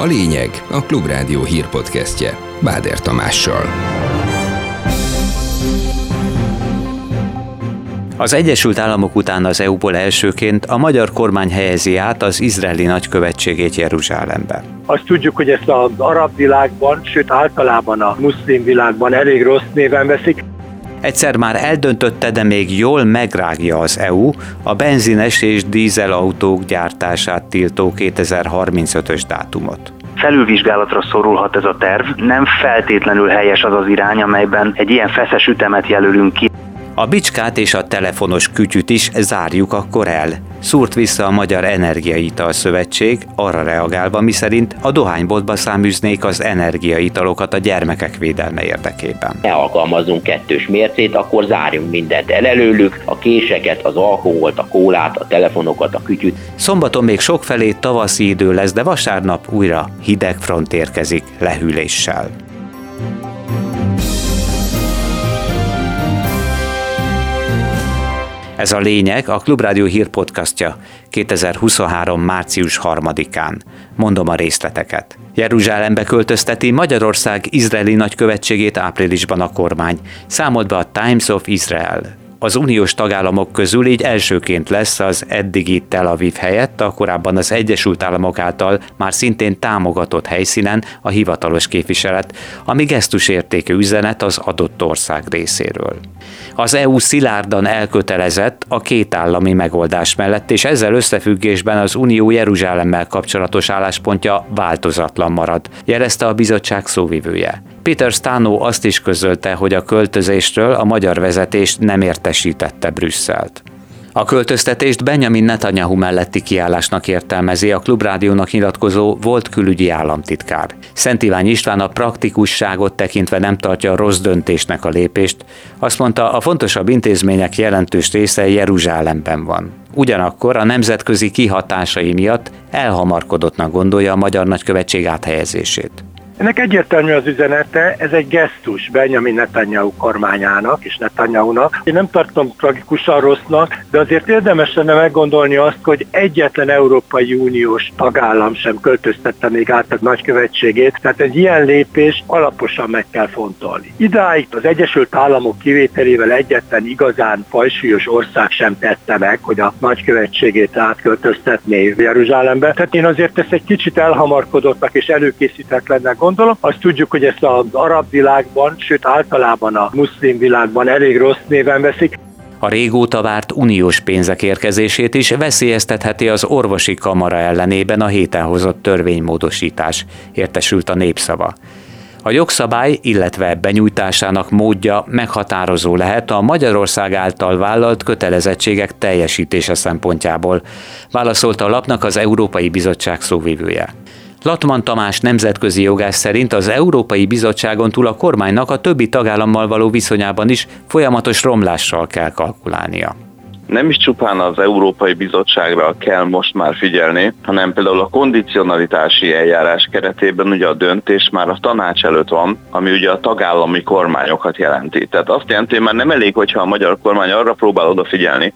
A lényeg a Klubrádió hírpodcastje Báder Tamással. Az Egyesült Államok után az EU-ból elsőként a magyar kormány helyezi át az izraeli nagykövetségét Jeruzsálembe. Azt tudjuk, hogy ezt az arab világban, sőt általában a muszlim világban elég rossz néven veszik. Egyszer már eldöntötte, de még jól megrágja az EU a benzines és dízelautók gyártását tiltó 2035-ös dátumot felülvizsgálatra szorulhat ez a terv. Nem feltétlenül helyes az az irány, amelyben egy ilyen feszes ütemet jelölünk ki. A bicskát és a telefonos kütyüt is zárjuk akkor el. Szúrt vissza a Magyar Energiaital Szövetség, arra reagálva, miszerint a dohányboltba száműznék az energiaitalokat a gyermekek védelme érdekében. Ne alkalmazzunk kettős mércét, akkor zárjunk mindent el előlük, a késeket, az alkoholt, a kólát, a telefonokat, a kütyüt. Szombaton még sokfelé tavaszi idő lesz, de vasárnap újra hideg front érkezik lehűléssel. Ez a lényeg a Klubrádió hírpodcastja 2023. március 3-án. Mondom a részleteket. Jeruzsálembe költözteti Magyarország izraeli nagykövetségét áprilisban a kormány, számolt be a Times of Israel az uniós tagállamok közül így elsőként lesz az eddigi Tel Aviv helyett a korábban az Egyesült Államok által már szintén támogatott helyszínen a hivatalos képviselet, ami gesztusértékű üzenet az adott ország részéről. Az EU szilárdan elkötelezett a két állami megoldás mellett, és ezzel összefüggésben az Unió Jeruzsálemmel kapcsolatos álláspontja változatlan marad, jelezte a bizottság szóvivője. Peter Stano azt is közölte, hogy a költözésről a magyar vezetés nem értesítette Brüsszelt. A költöztetést Benjamin Netanyahu melletti kiállásnak értelmezi a Klubrádiónak nyilatkozó volt külügyi államtitkár. Szent Ivány István a praktikusságot tekintve nem tartja rossz döntésnek a lépést. Azt mondta, a fontosabb intézmények jelentős része Jeruzsálemben van. Ugyanakkor a nemzetközi kihatásai miatt elhamarkodottnak gondolja a magyar nagykövetség áthelyezését. Ennek egyértelmű az üzenete, ez egy gesztus Benjamin Netanyahu kormányának és Netanyahu-nak. Én nem tartom tragikusan rossznak, de azért érdemes lenne meggondolni azt, hogy egyetlen Európai Uniós tagállam sem költöztette még át a nagykövetségét, tehát egy ilyen lépés alaposan meg kell fontolni. Idáig az Egyesült Államok kivételével egyetlen igazán fajsúlyos ország sem tette meg, hogy a nagykövetségét átköltöztetné Jeruzsálembe. Tehát én azért ezt egy kicsit elhamarkodottnak és előkészítetlennek gondolom. Azt tudjuk, hogy ezt az arab világban, sőt általában a muszlim világban elég rossz néven veszik. A régóta várt uniós pénzek érkezését is veszélyeztetheti az orvosi kamara ellenében a héten hozott törvénymódosítás, értesült a népszava. A jogszabály, illetve benyújtásának módja meghatározó lehet a Magyarország által vállalt kötelezettségek teljesítése szempontjából, válaszolta a lapnak az Európai Bizottság szóvivője. Latman Tamás nemzetközi jogás szerint az Európai Bizottságon túl a kormánynak a többi tagállammal való viszonyában is folyamatos romlással kell kalkulálnia nem is csupán az Európai Bizottságra kell most már figyelni, hanem például a kondicionalitási eljárás keretében ugye a döntés már a tanács előtt van, ami ugye a tagállami kormányokat jelenti. Tehát azt jelenti, hogy már nem elég, hogyha a magyar kormány arra próbál odafigyelni,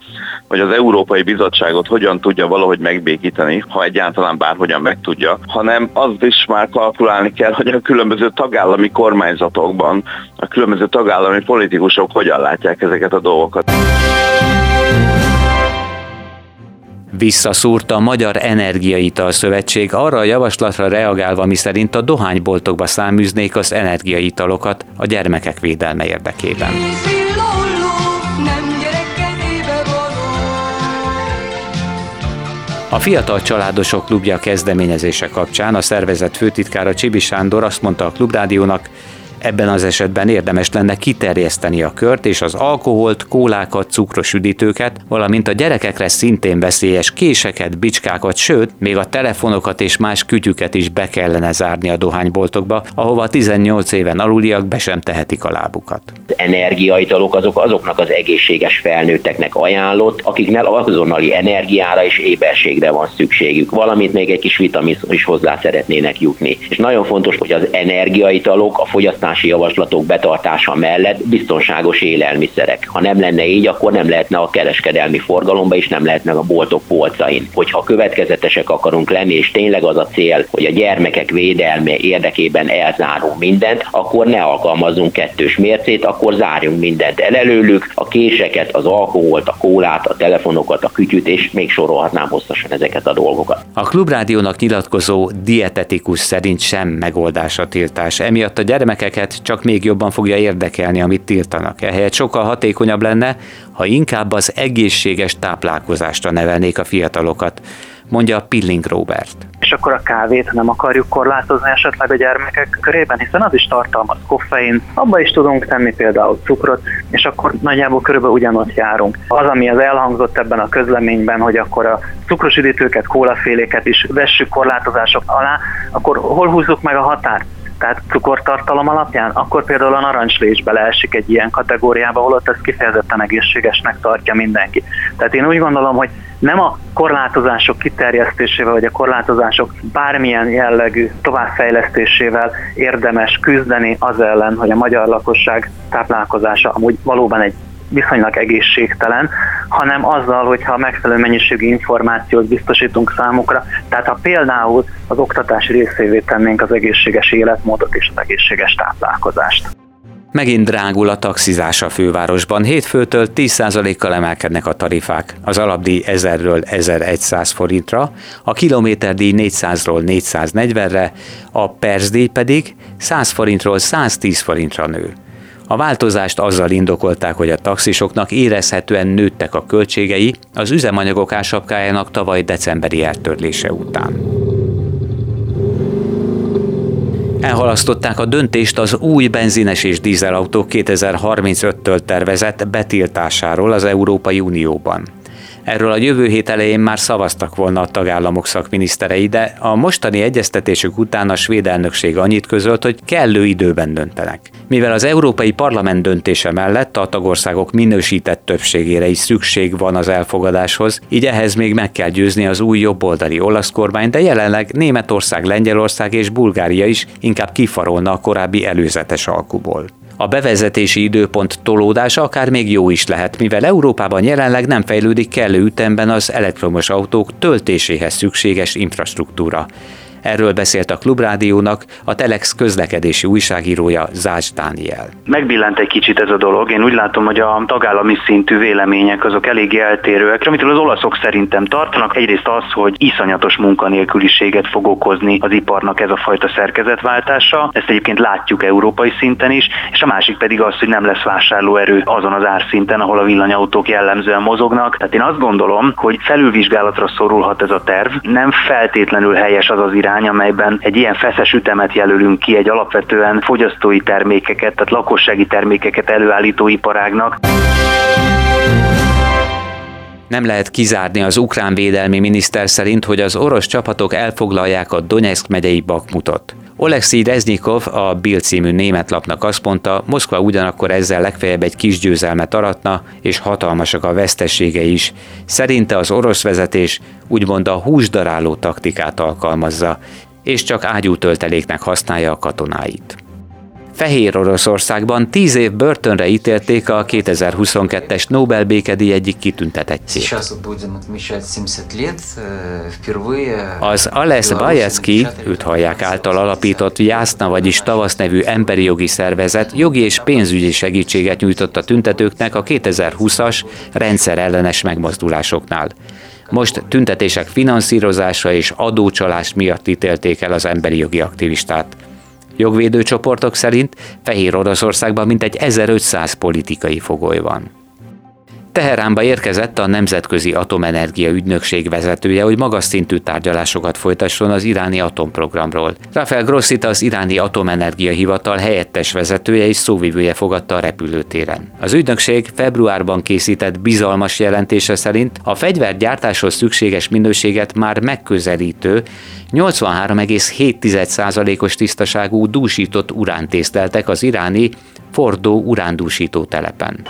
hogy az Európai Bizottságot hogyan tudja valahogy megbékíteni, ha egyáltalán bárhogyan meg tudja, hanem azt is már kalkulálni kell, hogy a különböző tagállami kormányzatokban a különböző tagállami politikusok hogyan látják ezeket a dolgokat. Visszaszúrta a Magyar Energiaital Szövetség arra a javaslatra reagálva, miszerint a dohányboltokba száműznék az energiaitalokat a gyermekek védelme érdekében. A Fiatal Családosok Klubja kezdeményezése kapcsán a szervezet főtitkára Csibi Sándor azt mondta a Klubrádiónak, Ebben az esetben érdemes lenne kiterjeszteni a kört és az alkoholt, kólákat, cukros üdítőket, valamint a gyerekekre szintén veszélyes késeket, bicskákat, sőt, még a telefonokat és más kütyüket is be kellene zárni a dohányboltokba, ahova 18 éven aluliak be sem tehetik a lábukat. Energiaitalok azok azoknak az egészséges felnőtteknek ajánlott, akiknek azonnali energiára és éberségre van szükségük, valamint még egy kis vitamin is hozzá szeretnének jutni. És nagyon fontos, hogy az energiaitalok a fogyasztás jogalkotási javaslatok betartása mellett biztonságos élelmiszerek. Ha nem lenne így, akkor nem lehetne a kereskedelmi forgalomba, és nem lehetne a boltok polcain. Hogyha következetesek akarunk lenni, és tényleg az a cél, hogy a gyermekek védelme érdekében elzárunk mindent, akkor ne alkalmazzunk kettős mércét, akkor zárjunk mindent el előlük, a késeket, az alkoholt, a kólát, a telefonokat, a kütyüt, és még sorolhatnám hosszasan ezeket a dolgokat. A Klubrádiónak nyilatkozó dietetikus szerint sem megoldás a tiltás. Emiatt a gyermekeket csak még jobban fogja érdekelni, amit tiltanak. Ehelyett sokkal hatékonyabb lenne, ha inkább az egészséges táplálkozásra nevelnék a fiatalokat mondja Pilling Robert. És akkor a kávét nem akarjuk korlátozni esetleg a gyermekek körében, hiszen az is tartalmaz koffein, abba is tudunk tenni például cukrot, és akkor nagyjából körülbelül ugyanott járunk. Az, ami az elhangzott ebben a közleményben, hogy akkor a cukros üdítőket, kólaféléket is vessük korlátozások alá, akkor hol húzzuk meg a határt? Tehát cukortartalom alapján, akkor például a narancslé is beleesik egy ilyen kategóriába, holott ez kifejezetten egészségesnek tartja mindenki. Tehát én úgy gondolom, hogy nem a korlátozások kiterjesztésével, vagy a korlátozások bármilyen jellegű továbbfejlesztésével érdemes küzdeni az ellen, hogy a magyar lakosság táplálkozása amúgy valóban egy viszonylag egészségtelen, hanem azzal, hogyha megfelelő mennyiségű információt biztosítunk számukra. Tehát ha például az oktatás részévé tennénk az egészséges életmódot és az egészséges táplálkozást. Megint drágul a taxizás a fővárosban. Hétfőtől 10%-kal emelkednek a tarifák. Az alapdíj 1000-ről 1100 forintra, a kilométerdíj 400-ról 440-re, a percdíj pedig 100 forintról 110 forintra nő. A változást azzal indokolták, hogy a taxisoknak érezhetően nőttek a költségei az üzemanyagok ásapkájának tavaly decemberi eltörlése után. Elhalasztották a döntést az új benzines és dízelautók 2035-től tervezett betiltásáról az Európai Unióban. Erről a jövő hét elején már szavaztak volna a tagállamok szakminiszterei, de a mostani egyeztetésük után a svéd elnökség annyit közölt, hogy kellő időben döntenek. Mivel az Európai Parlament döntése mellett a tagországok minősített többségére is szükség van az elfogadáshoz, így ehhez még meg kell győzni az új jobboldali olasz kormány, de jelenleg Németország, Lengyelország és Bulgária is inkább kifarolna a korábbi előzetes alkuból. A bevezetési időpont tolódása akár még jó is lehet, mivel Európában jelenleg nem fejlődik kellő ütemben az elektromos autók töltéséhez szükséges infrastruktúra. Erről beszélt a Klubrádiónak a Telex közlekedési újságírója Zács Dániel. Megbillent egy kicsit ez a dolog. Én úgy látom, hogy a tagállami szintű vélemények azok eléggé eltérőek, amitől az olaszok szerintem tartanak. Egyrészt az, hogy iszonyatos munkanélküliséget fog okozni az iparnak ez a fajta szerkezetváltása. Ezt egyébként látjuk európai szinten is, és a másik pedig az, hogy nem lesz vásárlóerő azon az árszinten, ahol a villanyautók jellemzően mozognak. Tehát én azt gondolom, hogy felülvizsgálatra szorulhat ez a terv. Nem feltétlenül helyes az az irány, irány, amelyben egy ilyen feszes ütemet jelölünk ki egy alapvetően fogyasztói termékeket, tehát lakossági termékeket előállító iparágnak. Nem lehet kizárni az ukrán védelmi miniszter szerint, hogy az orosz csapatok elfoglalják a Donetsk megyei Bakmutot. Oleksiy Reznikov, a Bild című német lapnak azt mondta, Moszkva ugyanakkor ezzel legfeljebb egy kis győzelmet aratna, és hatalmasak a veszteségei is. Szerinte az orosz vezetés úgymond a húsdaráló taktikát alkalmazza, és csak ágyútölteléknek használja a katonáit. Fehér Oroszországban tíz év börtönre ítélték a 2022-es Nobel békedíj egyik kitüntetettjét. Az Ales Bajecki, őt hallják által alapított Jászna, vagyis Tavasz nevű emberi jogi szervezet jogi és pénzügyi segítséget nyújtott a tüntetőknek a 2020-as rendszer ellenes megmozdulásoknál. Most tüntetések finanszírozása és adócsalás miatt ítélték el az emberi jogi aktivistát. Jogvédőcsoportok szerint Fehér Oroszországban mintegy 1500 politikai fogoly van. Teheránba érkezett a Nemzetközi Atomenergia Ügynökség vezetője, hogy magas szintű tárgyalásokat folytasson az iráni atomprogramról. Rafael Grossit az iráni atomenergia hivatal helyettes vezetője és szóvivője fogadta a repülőtéren. Az ügynökség februárban készített bizalmas jelentése szerint a fegyvergyártáshoz szükséges minőséget már megközelítő 83,7%-os tisztaságú dúsított tészteltek az iráni Fordó urándúsító telepen.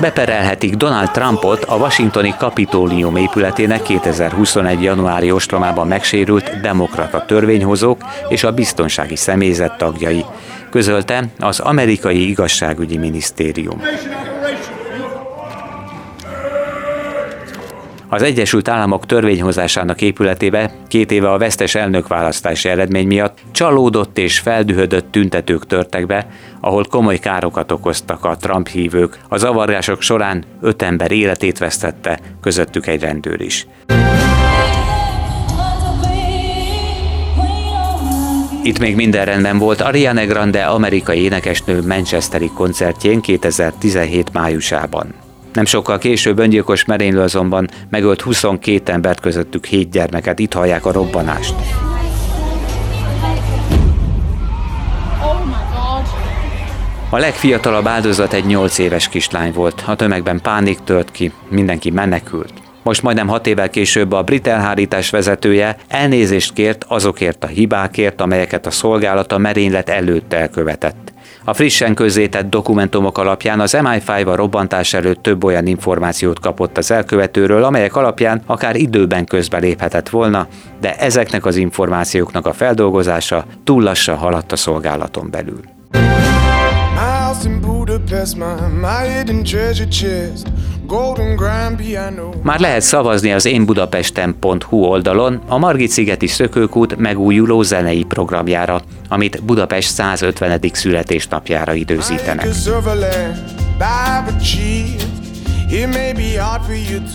Beperelhetik Donald Trumpot a washingtoni kapitólium épületének 2021. januári ostromában megsérült demokrata törvényhozók és a biztonsági személyzet tagjai, közölte az amerikai igazságügyi minisztérium. Az Egyesült Államok törvényhozásának épületébe két éve a vesztes elnökválasztási eredmény miatt csalódott és feldühödött tüntetők törtek be, ahol komoly károkat okoztak a Trump hívők. A zavargások során öt ember életét vesztette, közöttük egy rendőr is. Itt még minden rendben volt Ariana Grande amerikai énekesnő Manchesteri koncertjén 2017 májusában. Nem sokkal később öngyilkos merénylő azonban megölt 22 embert közöttük 7 gyermeket. Itt hallják a robbanást. A legfiatalabb áldozat egy 8 éves kislány volt. A tömegben pánik tört ki, mindenki menekült. Most majdnem hat évvel később a brit elhárítás vezetője elnézést kért azokért a hibákért, amelyeket a szolgálata merénylet előtt elkövetett. A frissen közzétett dokumentumok alapján az MI5 a robbantás előtt több olyan információt kapott az elkövetőről, amelyek alapján akár időben közbeléphetett volna, de ezeknek az információknak a feldolgozása túl lassan haladt a szolgálaton belül. Már lehet szavazni az énbudapesten.hu oldalon a Margit-szigeti Szökőkút megújuló zenei programjára, amit Budapest 150. születésnapjára időzítenek.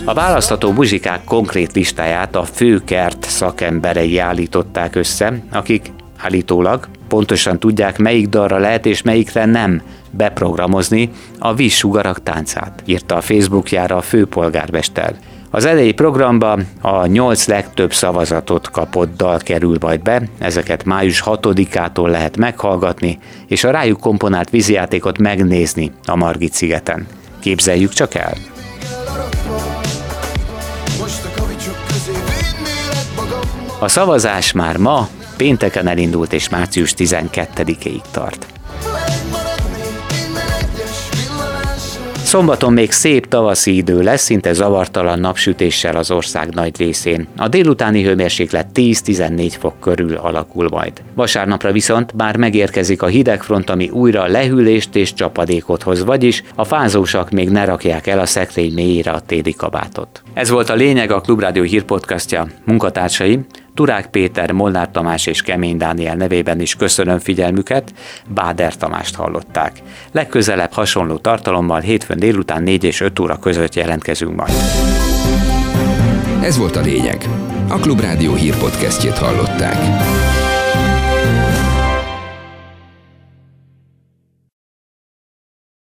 A választható muzsikák konkrét listáját a főkert szakemberei állították össze, akik állítólag pontosan tudják, melyik dalra lehet és melyikre nem beprogramozni a vízsugarak táncát, írta a Facebookjára a főpolgármester. Az elejé programba a nyolc legtöbb szavazatot kapott dal kerül majd be, ezeket május 6-ától lehet meghallgatni, és a rájuk komponált vízijátékot megnézni a Margit szigeten. Képzeljük csak el! A szavazás már ma, pénteken elindult és március 12-ig tart. Szombaton még szép tavaszi idő lesz, szinte zavartalan napsütéssel az ország nagy részén. A délutáni hőmérséklet 10-14 fok körül alakul majd. Vasárnapra viszont már megérkezik a hidegfront, ami újra lehűlést és csapadékot hoz, vagyis a fázósak még ne rakják el a szekrény mélyére a téli kabátot. Ez volt a lényeg a Klubrádió hírpodcastja. Munkatársai Turák Péter, Molnár Tamás és Kemény Dániel nevében is köszönöm figyelmüket, Báder Tamást hallották. Legközelebb hasonló tartalommal hétfőn délután 4 és 5 óra között jelentkezünk majd. Ez volt a lényeg. A Klubrádió hírpodcastjét hallották.